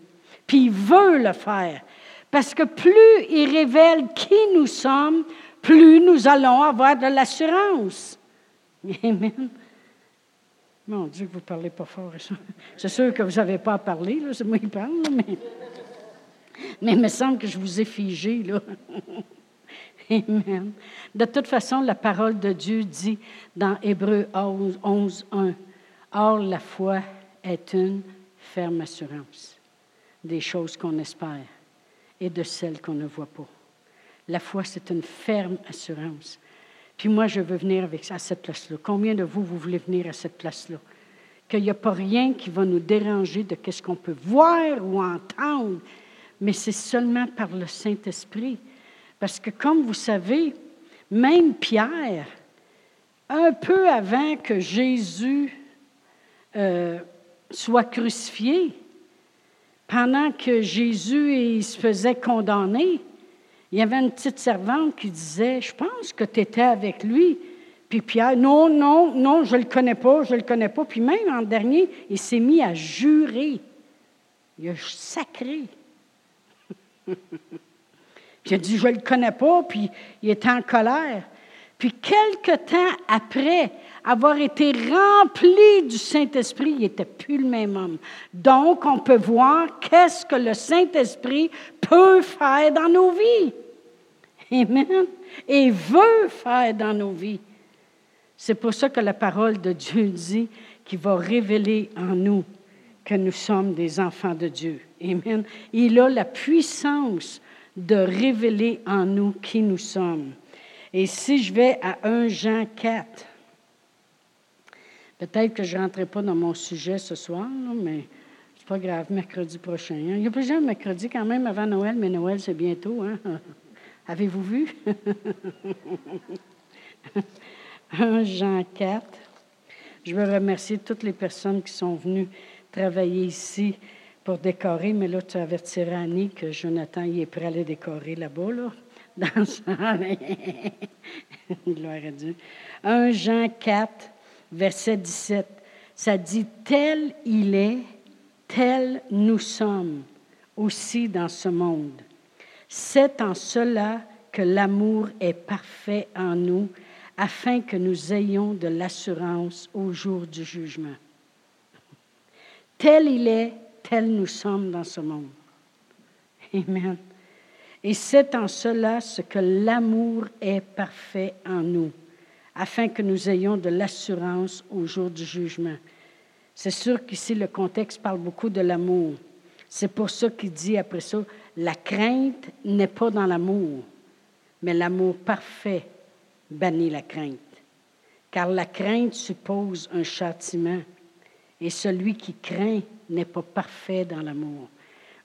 Puis il veut le faire. Parce que plus il révèle qui nous sommes, plus nous allons avoir de l'assurance. Amen. Mon Dieu, vous ne parlez pas fort. C'est sûr que vous n'avez pas à parler, c'est moi qui parle, mais... mais il me semble que je vous ai figé. Là. Amen. De toute façon, la parole de Dieu dit dans Hébreu 11, 11 1, Or, la foi est une ferme assurance des choses qu'on espère et de celles qu'on ne voit pas. La foi, c'est une ferme assurance. Puis moi, je veux venir avec, à cette place-là. Combien de vous, vous voulez venir à cette place-là? Qu'il n'y a pas rien qui va nous déranger de ce qu'on peut voir ou entendre, mais c'est seulement par le Saint-Esprit. Parce que comme vous savez, même Pierre, un peu avant que Jésus euh, soit crucifié, pendant que Jésus se faisait condamner, il y avait une petite servante qui disait, je pense que tu étais avec lui. Puis Pierre, non, non, non, je ne le connais pas, je ne le connais pas. Puis même en dernier, il s'est mis à jurer. Il a sacré. puis il a dit, je ne le connais pas, puis il était en colère. Puis quelque temps après avoir été rempli du Saint-Esprit, il n'était plus le même homme. Donc, on peut voir qu'est-ce que le Saint-Esprit peut faire dans nos vies. Amen. Et veut faire dans nos vies. C'est pour ça que la parole de Dieu dit qu'il va révéler en nous que nous sommes des enfants de Dieu. Amen. Il a la puissance de révéler en nous qui nous sommes. Et si je vais à 1 Jean 4, peut-être que je ne rentrerai pas dans mon sujet ce soir, mais c'est pas grave, mercredi prochain. Hein. Il y a plusieurs mercredis quand même avant Noël, mais Noël, c'est bientôt. Hein? Avez-vous vu? 1 Jean 4. Je veux remercier toutes les personnes qui sont venues travailler ici pour décorer, mais là, tu avertiras Annie que Jonathan il est prêt à aller décorer là-bas, là, dans Gloire à Dieu. 1 Jean 4, verset 17, ça dit, tel il est, tel nous sommes aussi dans ce monde. C'est en cela que l'amour est parfait en nous, afin que nous ayons de l'assurance au jour du jugement. Tel il est, tel nous sommes dans ce monde. Amen. Et c'est en cela ce que l'amour est parfait en nous, afin que nous ayons de l'assurance au jour du jugement. C'est sûr qu'ici, le contexte parle beaucoup de l'amour. C'est pour ça qu'il dit après ça, la crainte n'est pas dans l'amour, mais l'amour parfait bannit la crainte. Car la crainte suppose un châtiment, et celui qui craint n'est pas parfait dans l'amour.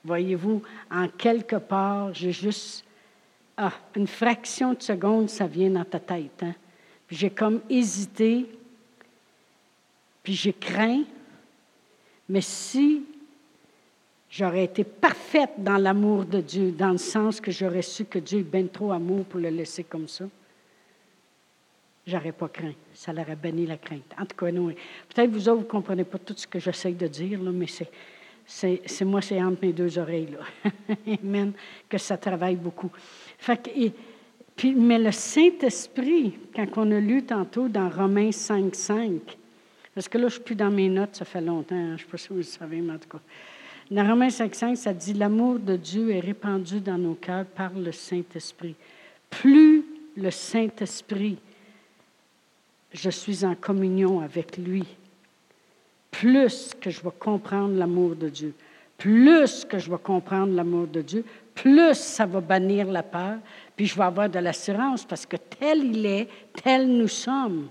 Voyez-vous, en quelque part, j'ai juste ah, une fraction de seconde, ça vient dans ta tête. Hein? J'ai comme hésité, puis j'ai craint, mais si j'aurais été parfaite dans l'amour de Dieu, dans le sens que j'aurais su que Dieu est bien trop amour pour le laisser comme ça, j'aurais pas craint. Ça l'aurait banni la crainte. En tout cas, peut-être vous autres, vous ne comprenez pas tout ce que j'essaie de dire, là, mais c'est c'est moi, c'est entre mes deux oreilles, là. Amen, que ça travaille beaucoup. Mais le Saint-Esprit, quand on a lu tantôt dans Romains 5, 5, parce que là, je ne suis plus dans mes notes, ça fait longtemps, hein, je ne sais pas si vous le savez, mais en tout cas. Dans Romains 5, 5, ça dit L'amour de Dieu est répandu dans nos cœurs par le Saint-Esprit. Plus le Saint-Esprit, je suis en communion avec lui, plus que je vais comprendre l'amour de Dieu, plus que je vais comprendre l'amour de Dieu, plus ça va bannir la peur, puis je vais avoir de l'assurance parce que tel il est, tel nous sommes.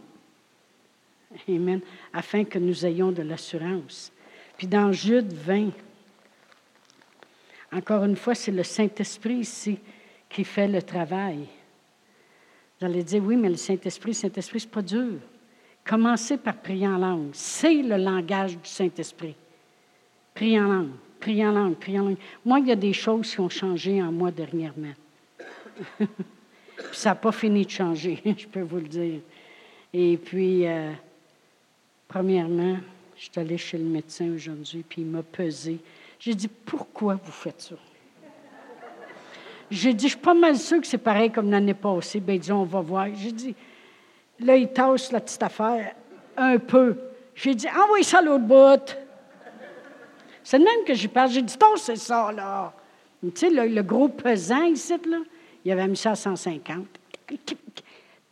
Amen. Afin que nous ayons de l'assurance. Puis dans Jude 20, encore une fois, c'est le Saint-Esprit ici qui fait le travail. Vous allez dire, oui, mais le Saint-Esprit, le Saint-Esprit, ce n'est pas dur. Commencez par prier en langue. C'est le langage du Saint-Esprit. Prier en langue, prier en langue, prier en langue. Moi, il y a des choses qui ont changé en moi dernièrement. ça n'a pas fini de changer, je peux vous le dire. Et puis, euh, premièrement, je suis allée chez le médecin aujourd'hui, puis il m'a pesé. J'ai dit, pourquoi vous faites ça? J'ai dit, je suis pas mal sûr que c'est pareil comme l'année passée. Bien, dit, on va voir. J'ai dit, Là, il tasse la petite affaire un peu. J'ai dit, envoie ça à l'autre bout. C'est le même que j'y parle. J'ai dit, c'est ça, là. Tu sais, le, gros pesant ici, là, il avait mis ça à 150.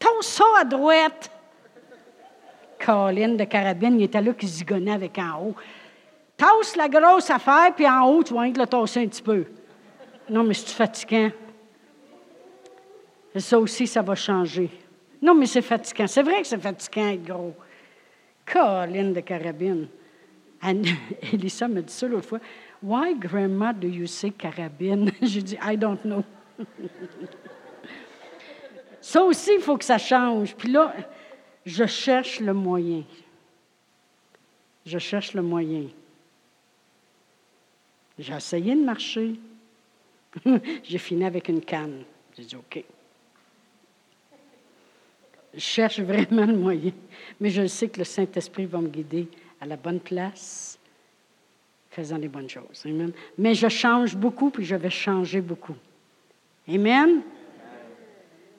Tasse ça à droite. Colline de carabine, il était là qui zigonnait avec en haut. Tasse la grosse affaire, puis en haut, tu vas le tasser un petit peu. Non, mais c'est fatigant? ça aussi, ça va changer. Non, mais c'est fatigant. C'est vrai que c'est fatigant être gros. Colline de carabine. Elisa me dit ça l'autre fois. Why, Grandma, do you say carabine? J'ai dit, I don't know. ça aussi, il faut que ça change. Puis là, je cherche le moyen. Je cherche le moyen. J'ai essayé de marcher. J'ai fini avec une canne. J'ai dit, OK. Je cherche vraiment le moyen, mais je sais que le Saint-Esprit va me guider à la bonne place, faisant les bonnes choses. Amen. Mais je change beaucoup, puis je vais changer beaucoup. Amen.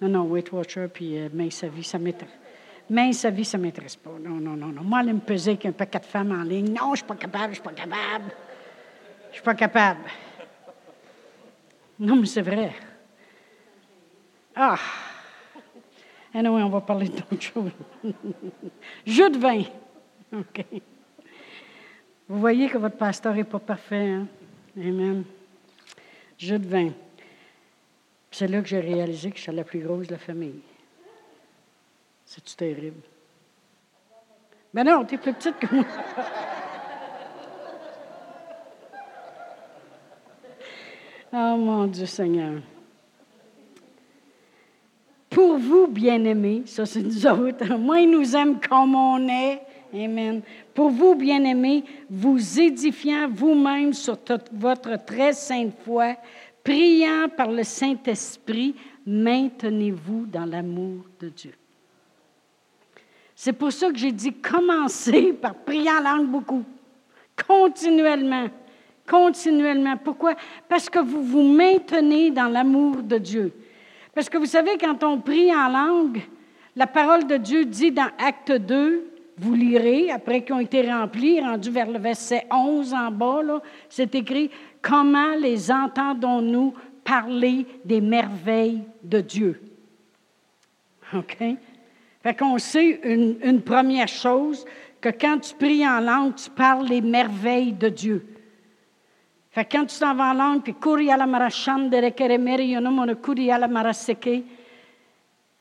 Non, non, Weight Watcher, puis euh, Main sa vie, ça m'intéresse. Main sa vie, ça ne m'intéresse pas. Non, non, non, non. Moi, aller me peser avec un paquet de femmes en ligne. Non, je ne suis pas capable, je ne suis pas capable. Je ne suis pas capable. Non, mais c'est vrai. Ah! Non, on va parler d'autre chose. Jus de vin. OK. Vous voyez que votre pasteur n'est pas parfait. Hein? Amen. Jus de vin. C'est là que j'ai réalisé que je suis la plus grosse de la famille. C'est-tu terrible? Ben non, tu es plus petite que moi. oh mon Dieu Seigneur. Pour vous, bien-aimés, ça c'est nous autres, moi il nous aime comme on est. Amen. Pour vous, bien-aimés, vous édifiant vous-même sur votre très sainte foi, priant par le Saint-Esprit maintenez-vous dans l'amour de Dieu. C'est pour ça que j'ai dit commencez par prier en langue beaucoup, continuellement, continuellement. Pourquoi? Parce que vous vous maintenez dans l'amour de Dieu. Parce que vous savez, quand on prie en langue, la parole de Dieu dit dans Acte 2, vous lirez, après qu'ils ont été remplis, rendu vers le verset 11 en bas, c'est écrit Comment les entendons-nous parler des merveilles de Dieu? OK? Fait qu'on sait une, première chose, que quand tu pries en langue, tu parles les merveilles de Dieu. Fait que quand tu t'en vas en langue, puis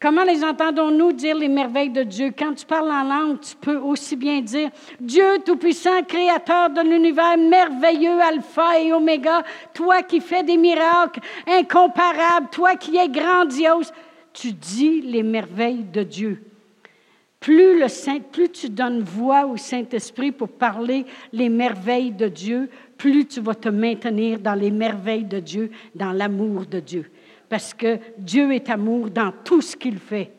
Comment les entendons-nous dire les merveilles de Dieu? Quand tu parles en langue, tu peux aussi bien dire Dieu Tout-Puissant, Créateur de l'univers, merveilleux, Alpha et Oméga, toi qui fais des miracles incomparables, toi qui es grandiose. Tu dis les merveilles de Dieu. Plus, le Saint, plus tu donnes voix au Saint-Esprit pour parler les merveilles de Dieu, plus tu vas te maintenir dans les merveilles de Dieu, dans l'amour de Dieu parce que Dieu est amour dans tout ce qu'il fait.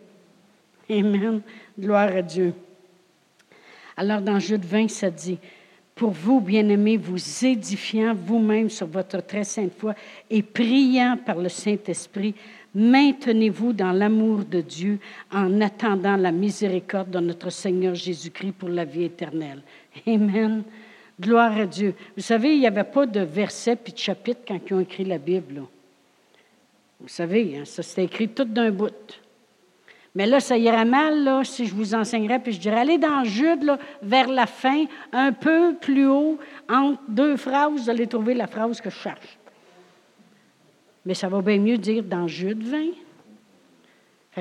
Amen. Gloire à Dieu. Alors, dans Jude 20, ça dit, pour vous, bien-aimés, vous édifiant vous-même sur votre très sainte foi et priant par le Saint-Esprit, maintenez-vous dans l'amour de Dieu en attendant la miséricorde de notre Seigneur Jésus-Christ pour la vie éternelle. Amen. Gloire à Dieu. Vous savez, il n'y avait pas de verset puis de chapitre quand ils ont écrit la Bible. Vous savez, hein, ça c'est écrit tout d'un bout. Mais là, ça irait mal là, si je vous enseignerais, puis je dirais, allez dans Jude, là, vers la fin, un peu plus haut, entre deux phrases, vous allez trouver la phrase que je cherche. Mais ça va bien mieux dire dans Jude 20.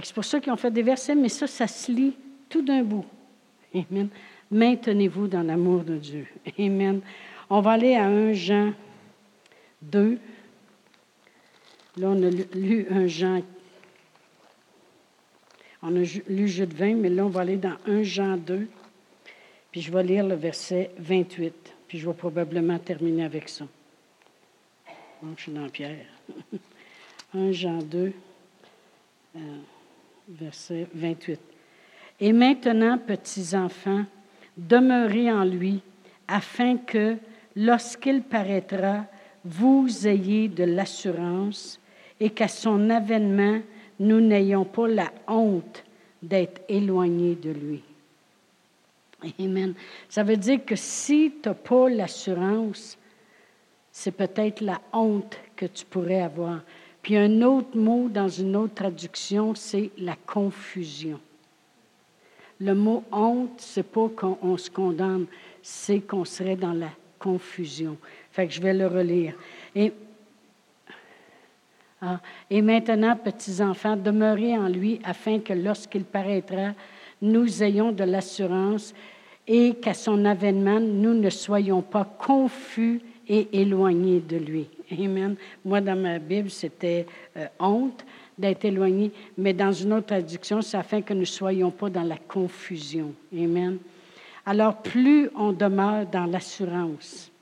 C'est pour ça qu'ils ont fait des versets, mais ça, ça se lit tout d'un bout. Amen. Maintenez-vous dans l'amour de Dieu. Amen. On va aller à 1 Jean 2. Là, on a lu un Jean. On a lu Jude 20, mais là, on va aller dans 1 Jean 2. Puis je vais lire le verset 28. Puis je vais probablement terminer avec ça. Donc, je suis dans Pierre. 1 Jean 2, euh, verset 28. Et maintenant, petits enfants, demeurez en lui, afin que, lorsqu'il paraîtra, vous ayez de l'assurance et qu'à son avènement, nous n'ayons pas la honte d'être éloignés de lui. Amen. Ça veut dire que si tu n'as pas l'assurance, c'est peut-être la honte que tu pourrais avoir. Puis un autre mot dans une autre traduction, c'est la confusion. Le mot honte, c'est pas qu'on se condamne, c'est qu'on serait dans la confusion. Fait que je vais le relire. Et ah, et maintenant, petits enfants, demeurez en lui afin que lorsqu'il paraîtra, nous ayons de l'assurance et qu'à son avènement, nous ne soyons pas confus et éloignés de lui. Amen. Moi, dans ma Bible, c'était euh, honte d'être éloigné, mais dans une autre traduction, c'est afin que nous ne soyons pas dans la confusion. Amen. Alors, plus on demeure dans l'assurance,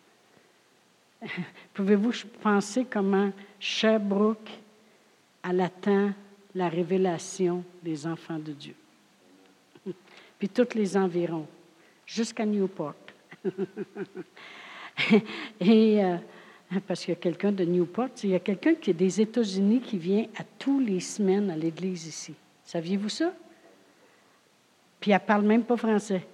pouvez-vous penser comment Sherbrooke, elle attend la révélation des enfants de Dieu? Puis tous les environs, jusqu'à Newport. Et euh, parce qu'il y a quelqu'un de Newport, il y a quelqu'un qui est des États-Unis qui vient à tous les semaines à l'église ici. Saviez-vous ça? Puis elle parle même pas français.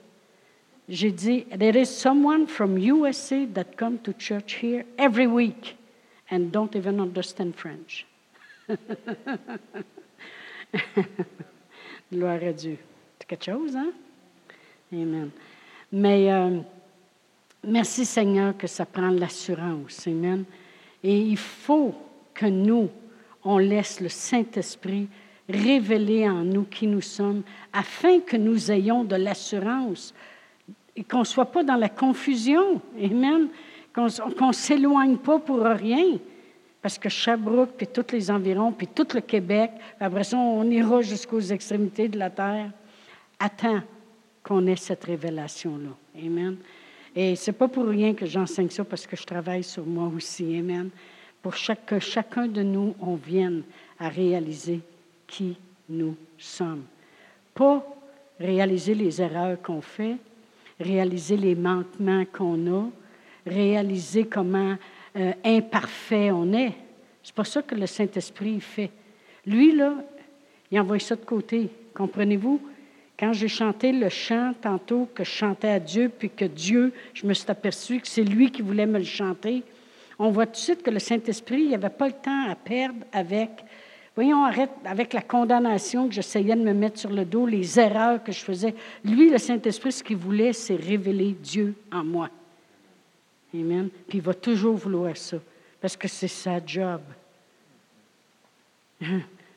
J'ai dit, there is someone from USA that come to church here every week and don't even understand French. Gloire à Dieu. C'est quelque chose, hein? Amen. Mais euh, merci Seigneur que ça prend l'assurance. Amen. Et il faut que nous, on laisse le Saint-Esprit révéler en nous qui nous sommes, afin que nous ayons de l'assurance et qu'on ne soit pas dans la confusion. Amen. Qu'on ne s'éloigne pas pour rien. Parce que Sherbrooke, puis tous les environs, puis tout le Québec, après ça, on ira jusqu'aux extrémités de la terre, attend qu'on ait cette révélation-là. Amen. Et c'est pas pour rien que j'enseigne ça, parce que je travaille sur moi aussi. Amen. Pour que chacun de nous, on vienne à réaliser qui nous sommes. Pas réaliser les erreurs qu'on fait, réaliser les manquements qu'on a, réaliser comment euh, imparfait on est. C'est pas ça que le Saint-Esprit fait. Lui, là, il envoie ça de côté. Comprenez-vous? Quand j'ai chanté le chant tantôt, que je chantais à Dieu, puis que Dieu, je me suis aperçu que c'est lui qui voulait me le chanter, on voit tout de suite que le Saint-Esprit, il n'avait pas le temps à perdre avec Voyons, arrête avec la condamnation que j'essayais de me mettre sur le dos, les erreurs que je faisais. Lui, le Saint-Esprit, ce qu'il voulait, c'est révéler Dieu en moi. Amen. Puis il va toujours vouloir ça, parce que c'est sa job.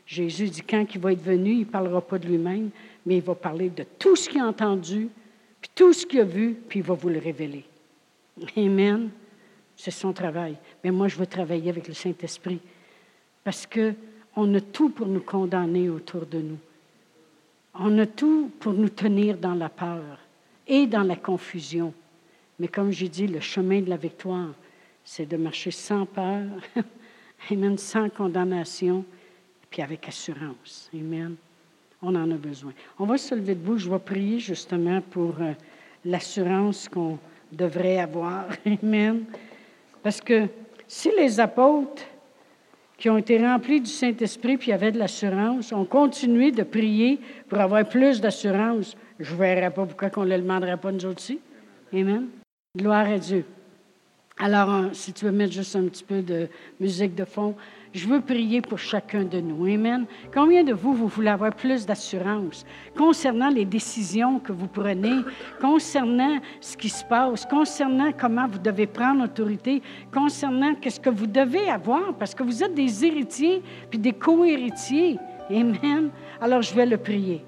Jésus dit quand il va être venu, il ne parlera pas de lui-même, mais il va parler de tout ce qu'il a entendu, puis tout ce qu'il a vu, puis il va vous le révéler. Amen. C'est son travail. Mais moi, je veux travailler avec le Saint-Esprit, parce que on a tout pour nous condamner autour de nous. On a tout pour nous tenir dans la peur et dans la confusion. Mais comme j'ai dit, le chemin de la victoire, c'est de marcher sans peur, Amen, sans condamnation, puis avec assurance. Amen. On en a besoin. On va se lever debout. Je vais prier justement pour euh, l'assurance qu'on devrait avoir. Amen. Parce que si les apôtres qui ont été remplis du Saint-Esprit puis avaient de l'assurance, ont continué de prier pour avoir plus d'assurance. Je ne verrais pas pourquoi on ne le demanderait pas nous aussi. Amen. Gloire à Dieu. Alors, hein, si tu veux mettre juste un petit peu de musique de fond, je veux prier pour chacun de nous. Amen. Combien de vous, vous voulez avoir plus d'assurance concernant les décisions que vous prenez, concernant ce qui se passe, concernant comment vous devez prendre autorité, concernant qu'est-ce que vous devez avoir, parce que vous êtes des héritiers puis des co-héritiers. Amen. Alors, je vais le prier.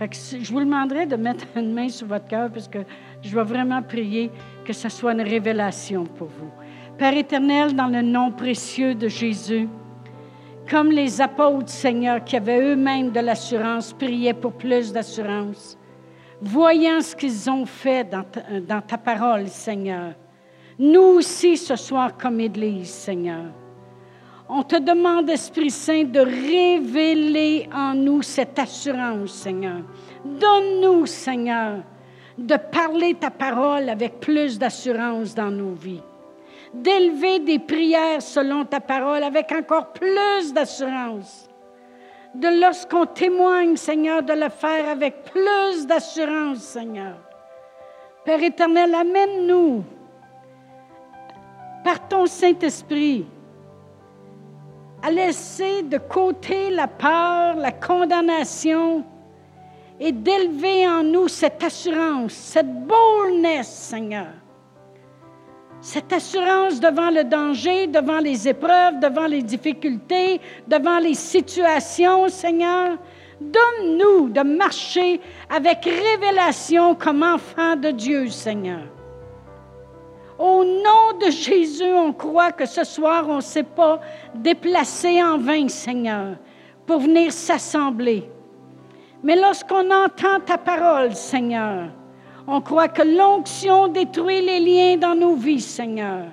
je vous demanderai de mettre une main sur votre cœur parce que je vais vraiment prier que ce soit une révélation pour vous. Père éternel, dans le nom précieux de Jésus, comme les apôtres, Seigneur, qui avaient eux-mêmes de l'assurance, priaient pour plus d'assurance, voyant ce qu'ils ont fait dans ta, dans ta parole, Seigneur, nous aussi ce soir comme Église, Seigneur, on te demande, Esprit Saint, de révéler en nous cette assurance, Seigneur. Donne-nous, Seigneur, de parler ta parole avec plus d'assurance dans nos vies d'élever des prières selon ta parole avec encore plus d'assurance. De lorsqu'on témoigne, Seigneur, de le faire avec plus d'assurance, Seigneur. Père éternel, amène-nous par ton Saint-Esprit à laisser de côté la peur, la condamnation et d'élever en nous cette assurance, cette boldness, Seigneur cette assurance devant le danger, devant les épreuves, devant les difficultés, devant les situations, Seigneur. Donne-nous de marcher avec révélation comme enfant de Dieu, Seigneur. Au nom de Jésus, on croit que ce soir, on ne s'est pas déplacé en vain, Seigneur, pour venir s'assembler. Mais lorsqu'on entend ta parole, Seigneur, on croit que l'onction détruit les liens dans nos vies, Seigneur.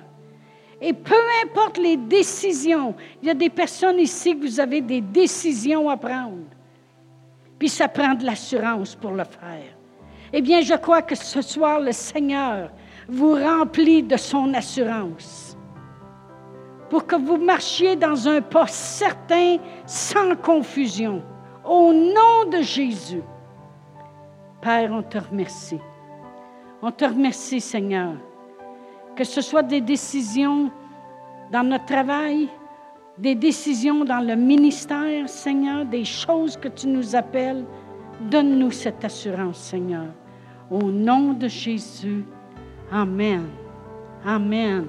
Et peu importe les décisions, il y a des personnes ici que vous avez des décisions à prendre. Puis ça prend de l'assurance pour le faire. Eh bien, je crois que ce soir, le Seigneur vous remplit de son assurance pour que vous marchiez dans un pas certain, sans confusion. Au nom de Jésus. Père, on te remercie. On te remercie, Seigneur. Que ce soit des décisions dans notre travail, des décisions dans le ministère, Seigneur, des choses que tu nous appelles, donne-nous cette assurance, Seigneur. Au nom de Jésus, Amen. Amen.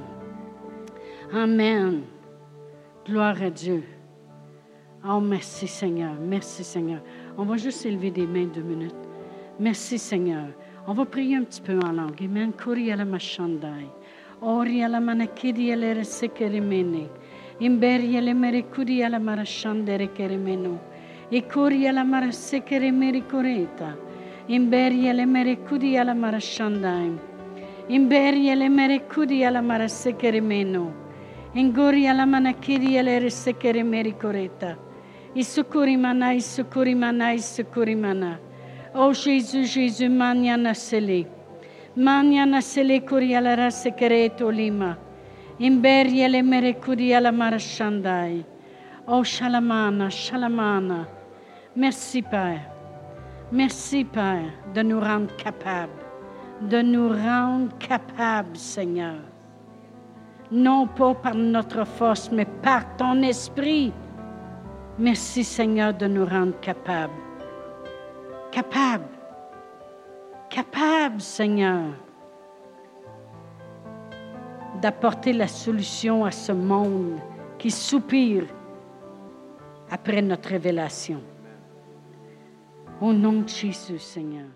Amen. Gloire à Dieu. Oh, merci Seigneur, merci Seigneur. On va juste élever des mains deux minutes. Merci Seigneur. On va prier un petit peu en langue. Amen. Kuri ala mashandai. Ori ala manakidi ala resekerimene. Imberi ala merekudi ala marashandere kerimeno. E kuri ala marasekerimeri koreta. Imberi ala merekudi ala marashandai. Imberi ala merekudi ala marasekerimeno. Ingori ala manakidi ala resekerimeri koreta. Isukurimana, isukurimana, isukurimana. Oh Jésus, Jésus, maniana sele. Maniana sele kurialara secreto lima. Imberie le mere kuriala marashandai. Oh Shalamana, Shalamana. Merci Père. Merci Père de nous rendre capables. De nous rendre capables, Seigneur. Non pas par notre force, mais par ton esprit. Merci Seigneur de nous rendre capables. Capable. Capable, Seigneur, d'apporter la solution à ce monde qui soupire après notre révélation. Au nom de Jésus, Seigneur.